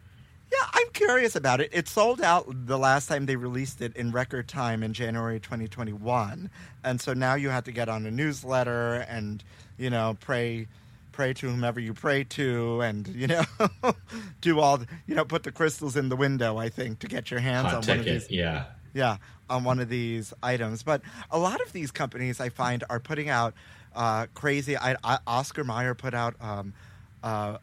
Yeah, I'm curious about it. It sold out the last time they released it in record time in January 2021. And so now you have to get on a newsletter and, you know, pray pray to whomever you pray to and, you know, do all, the, you know, put the crystals in the window, I think, to get your hands Hot on one of these yeah. yeah, on one of these items. But a lot of these companies I find are putting out uh, crazy. I, I, Oscar Mayer put out um, uh,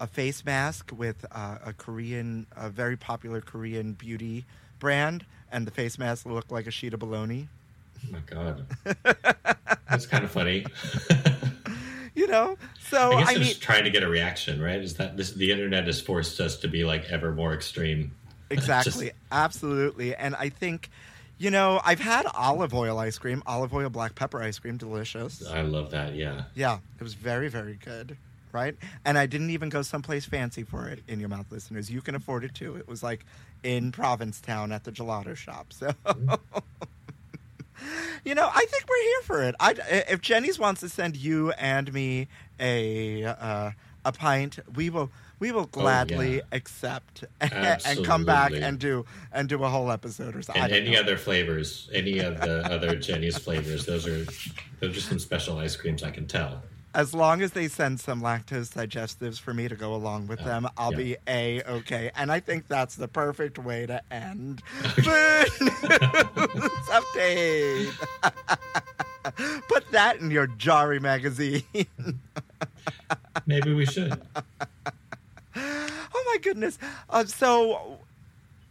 a face mask with uh, a Korean, a very popular Korean beauty brand, and the face mask looked like a sheet of bologna. Oh my god, that's kind of funny. You know, so I guess I mean, just trying to get a reaction, right? Is that this the internet has forced us to be like ever more extreme? Exactly. Just- Absolutely. And I think, you know, I've had olive oil ice cream, olive oil black pepper ice cream, delicious. I love that. Yeah, Yeah, it was very, very good. Right? And I didn't even go someplace fancy for it in your mouth, listeners. You can afford it too. It was like in Provincetown at the gelato shop. So, you know, I think we're here for it. I, if Jeni's wants to send you and me a uh, a pint, we will we will gladly yeah. accept and come back and do and do a whole episode or something. And any know. other flavors, any of the other Jeni's flavors, those are those are just some special ice creams. I can tell. As long as they send some lactose digestives for me to go along with them, I'll yeah. be a okay. And I think that's the perfect way to end News update. Put that in your Jarry magazine. Maybe we should. oh my goodness. Uh, so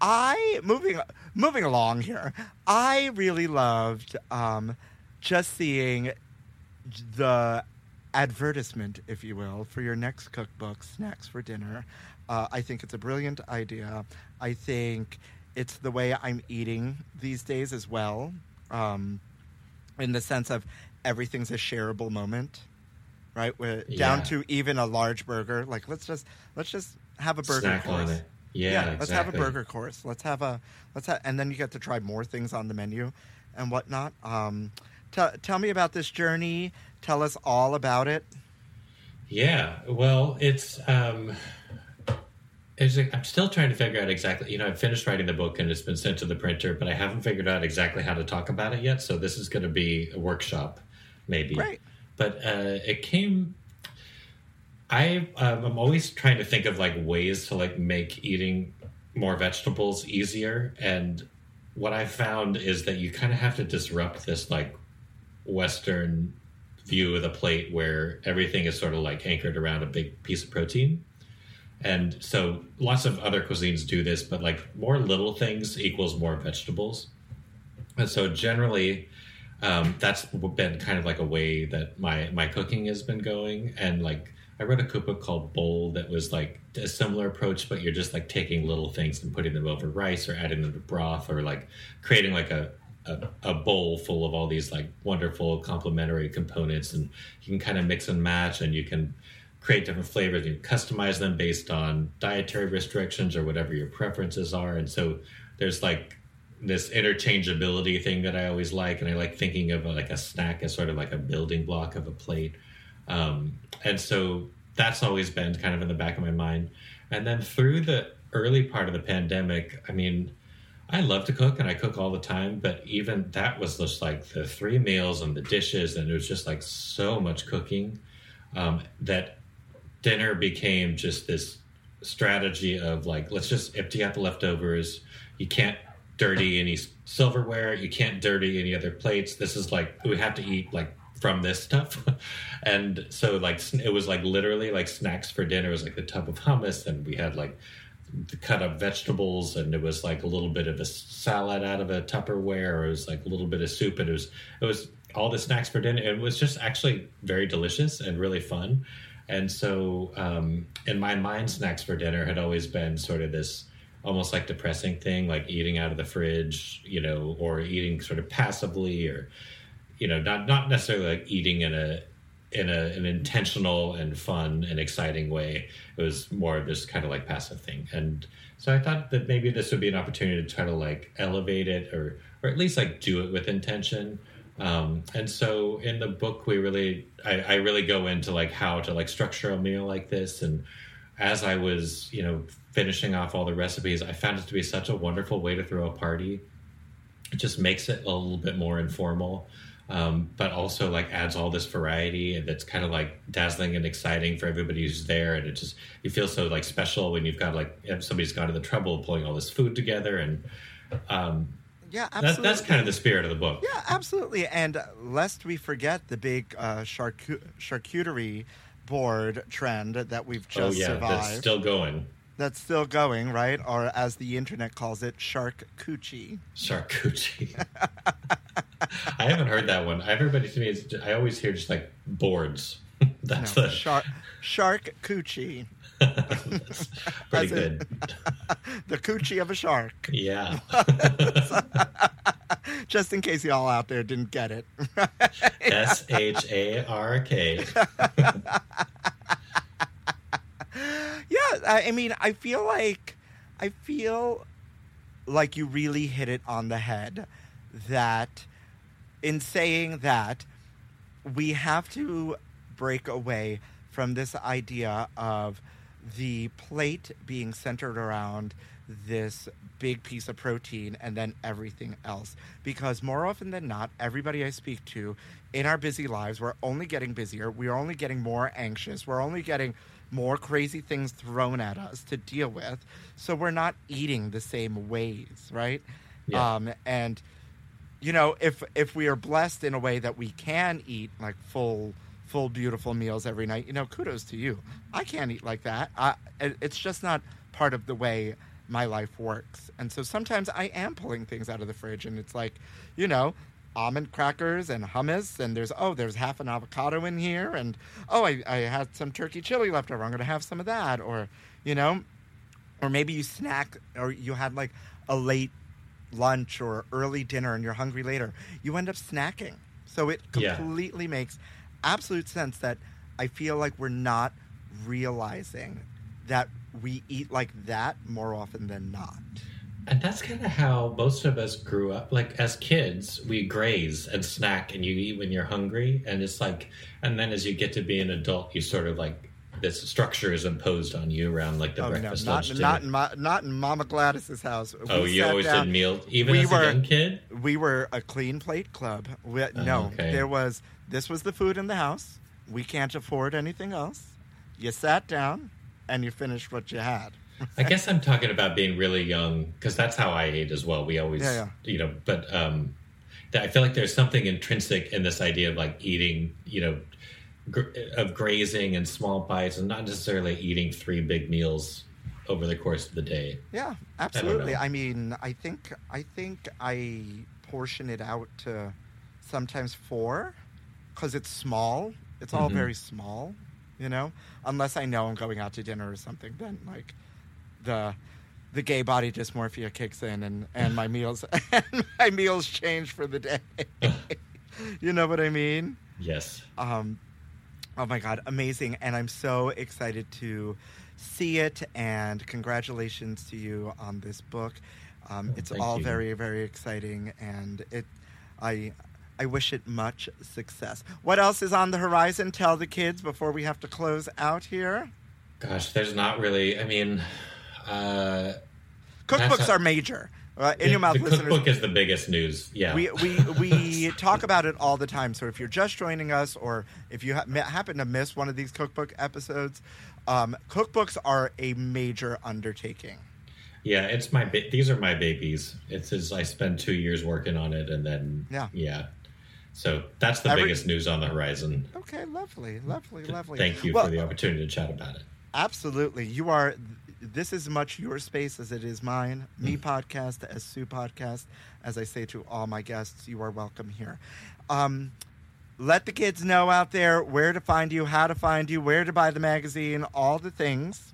I moving moving along here. I really loved um, just seeing the advertisement, if you will, for your next cookbook, Snacks for Dinner. Uh, I think it's a brilliant idea. I think it's the way I'm eating these days as well, um, in the sense of everything's a shareable moment, right? Where, Down Yeah. to even a large burger. Like let's just let's just have a burger Snack course. it. Yeah, let's have a burger course. Let's have a let's have, and then you get to try more things on the menu and whatnot. Um, tell tell me about this journey. Tell us all about it. Yeah, well, it's um, it's I'm still trying to figure out exactly. You know, I've finished writing the book and it's been sent to the printer, but I haven't figured out exactly how to talk about it yet. So this is going to be a workshop, maybe. Great. But uh, it came. I um, I'm always trying to think of like ways to like make eating more vegetables easier, and what I found is that you kind of have to disrupt this like Western view of the plate where everything is sort of like anchored around a big piece of protein. And so lots of other cuisines do this, but like more little things equals more vegetables. And so generally, um, that's been kind of like a way that my my cooking has been going. And like I read a cookbook called Bowl that was like a similar approach, but you're just like taking little things and putting them over rice or adding them to broth or like creating like a a, a bowl full of all these like wonderful complementary components, and you can kind of mix and match, and you can create different flavors. You customize them based on dietary restrictions or whatever your preferences are, and so there's like this interchangeability thing that I always like, and I like thinking of like a snack as sort of like a building block of a plate. Um, and so that's always been kind of in the back of my mind. And then through the early part of the pandemic, I mean, I love to cook and I cook all the time, but even that was just like the three meals and the dishes, and it was just like so much cooking um, that dinner became just this strategy of like, let's just empty out the leftovers. You can't dirty any silverware, you can't dirty any other plates. This is like, we have to eat like from this stuff. and so, like, it was like literally like snacks for dinner. It was like the tub of hummus, and we had like cut up vegetables and it was like a little bit of a salad out of a Tupperware it was like a little bit of soup and it was it was all the snacks for dinner. It was just actually very delicious and really fun. And so um, in my mind, snacks for dinner had always been sort of this almost like depressing thing, like eating out of the fridge, you know, or eating sort of passively or you know, not not necessarily like eating in a in a, an intentional and fun and exciting way. It was more of this kind of like passive thing. And so I thought that maybe this would be an opportunity to try to like elevate it or or at least like do it with intention. Um, and so in the book we really I, I really go into like how to like structure a meal like this and as I was, you know, finishing off all the recipes, I found it to be such a wonderful way to throw a party. It just makes it a little bit more informal um, but also like adds all this variety that's kind of like dazzling and exciting for everybody who's there and it just you feel so like special when you've got like somebody's gone to the trouble of pulling all this food together and um, Yeah, that, absolutely. that's kind of the spirit of the book Yeah, absolutely. And uh, lest we forget the big uh, charcu- charcuterie board trend that we've just oh just yeah survived. that's still going That's still going, right? Or as the internet calls it, shark coochie. charcuterie i haven't heard that one everybody to me is i always hear just like boards that's No, the shark shark coochie. that's pretty good The coochie of a shark. yeah Just in case y'all out there didn't get it. s-h-a-r-k yeah, I mean, I feel like I feel like you really hit it on the head that in saying that we have to break away from this idea of the plate being centered around this big piece of protein and then everything else. Because more often than not, everybody I speak to in our busy lives, we're only getting busier. We're only getting more anxious. We're only getting more crazy things thrown at us to deal with. So we're not eating the same ways, right? Yeah. Um, and you know, if if we are blessed in a way that we can eat like full full beautiful meals every night, you know, kudos to you. I can't eat like that. I, it's just not part of the way my life works. And so sometimes I am pulling things out of the fridge and it's like, you know, almond crackers and hummus, and there's oh, there's half an avocado in here, and oh, I, I had some turkey chili left over. I'm gonna have some of that, or you know, or maybe you snack, or you had like a late lunch or early dinner, and you're hungry later. You end up snacking, so it Yeah. completely makes absolute sense that I feel like we're not realizing that we eat like that more often than not. And that's kind of how most of us grew up. Like as kids, we graze and snack, and you eat when you're hungry. And it's like, and then as you get to be an adult, you sort of like this structure is imposed on you around like the oh no, breakfast not lunch dinner. not in my, not in Mama Gladys's house. oh, We you always down- did meal, even we as were- a young kid. We were a clean plate club. We, oh, no, okay. there was this was the food in the house. We can't afford anything else. You sat down and you finished what you had. I guess I'm talking about being really young because that's how I ate as well. We always, Yeah, yeah. you know, but um, that I feel like there's something intrinsic in this idea of like eating, you know, gr- of grazing and small bites and not necessarily eating three big meals over the course of the day. Yeah, absolutely. know. I, mean, I think I think I portion it out to sometimes four because it's small. It's all Mhm. very small, you know. Unless I know I'm going out to dinner or something, then like the the gay body dysmorphia kicks in and and my meals and my meals change for the day. you know what I mean? Yes. um, oh my god amazing and i'm so excited to see it and congratulations to you on this book um, Oh, it's thank all you. very very exciting and it i i wish it much success what else is on the horizon tell the kids before we have to close out here Gosh, there's not really. I mean, uh, cookbooks are major uh, in your mouth the listeners cookbook is the biggest news. Yeah. We, we, we talk about it all the time. So if you're just joining us or if you ha- happen to miss one of these cookbook episodes, um, cookbooks are a major undertaking. Yeah, it's my ba- these are my babies. It's as I spend two years working on it, and then Yeah. yeah. So that's the Every- biggest news on the horizon. Okay, lovely, lovely, lovely. Thank you Well, for the opportunity to chat about it. Absolutely. You are, this is much your space as it is mine. Mm. Me podcast, as Sue podcast. As I say to all my guests, you are welcome here. Um, let the kids know out there where to find you, how to find you, where to buy the magazine, all the things.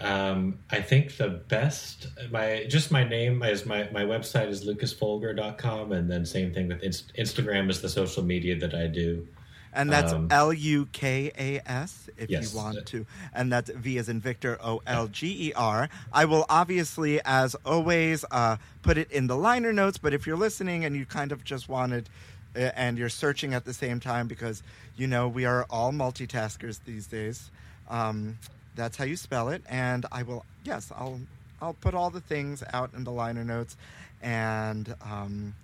Um, I think the best my just my name is my my website is lucasvolger.com and then same thing with Inst- Instagram is the social media that I do. And that's Um, L U K A S if Yes. you want to. And that's V as in Victor O L G E R. I will obviously, as always, uh, put it in the liner notes. But if you're listening and you kind of just wanted, uh, and you're searching at the same time because you know we are all multitaskers these days, um, that's how you spell it. And I will, yes, I'll I'll put all the things out in the liner notes and um,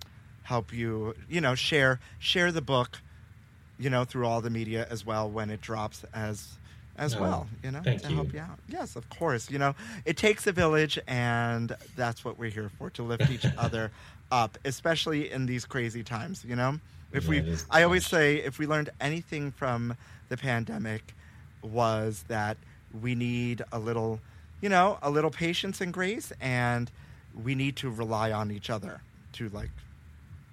help you, you know, share share the book you know, through all the media as well when it drops as as Oh, well, you know, to you. help you out. Yes, of course. You know, it takes a village and that's what we're here for, to lift each other up, especially in these crazy times, you know? If Yeah, we I always say if we learned anything from the pandemic was that we need a little, you know, a little patience and grace and we need to rely on each other to like,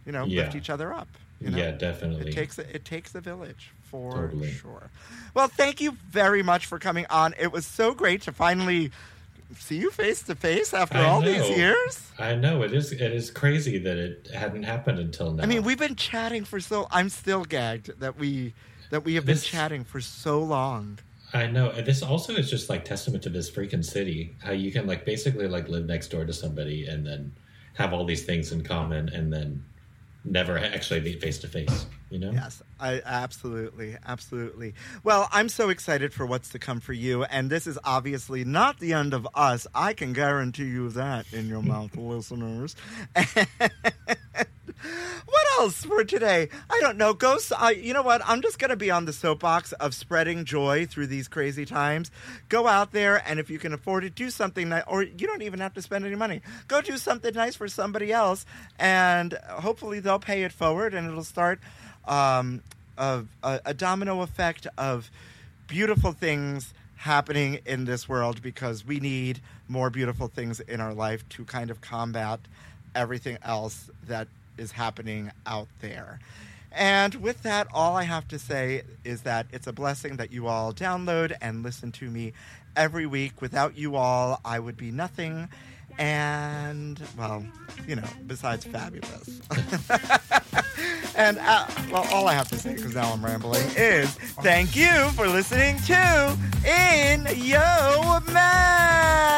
you know, lift each other up. You know? yeah, definitely. It takes a, it takes a village for Totally. sure. Well, thank you very much for coming on. It was so great to finally see you face to face after I all know. these years. I know it is. It is crazy that it hadn't happened until now. I mean, we've been chatting for so. I'm still gagged that we that we have been chatting for so long. I know. And This also is just like testament to this freaking city. How you can like basically like live next door to somebody and then have all these things in common and then never actually meet face to face. You know? Yes, I absolutely, absolutely. Well, I'm so excited for what's to come for you, and this is obviously not the end of us. I can guarantee you that in your mouth, listeners. what else for today? I don't know. Go. s- Uh, you know what? I'm just going to be on the soapbox of spreading joy through these crazy times. Go out there, and if you can afford it, do something nice. Or you don't even have to spend any money. Go do something nice for somebody else, and hopefully they'll pay it forward, and it'll start um, a, a domino effect of beautiful things happening in this world because we need more beautiful things in our life to kind of combat everything else that is happening out there. And with that, all I have to say is that it's a blessing that you all download and listen to me every week. Without you all, I would be nothing. And, well, you know, besides fabulous. and, uh, well, all I have to say, because now I'm rambling, is thank you for listening to In Yo Mouth.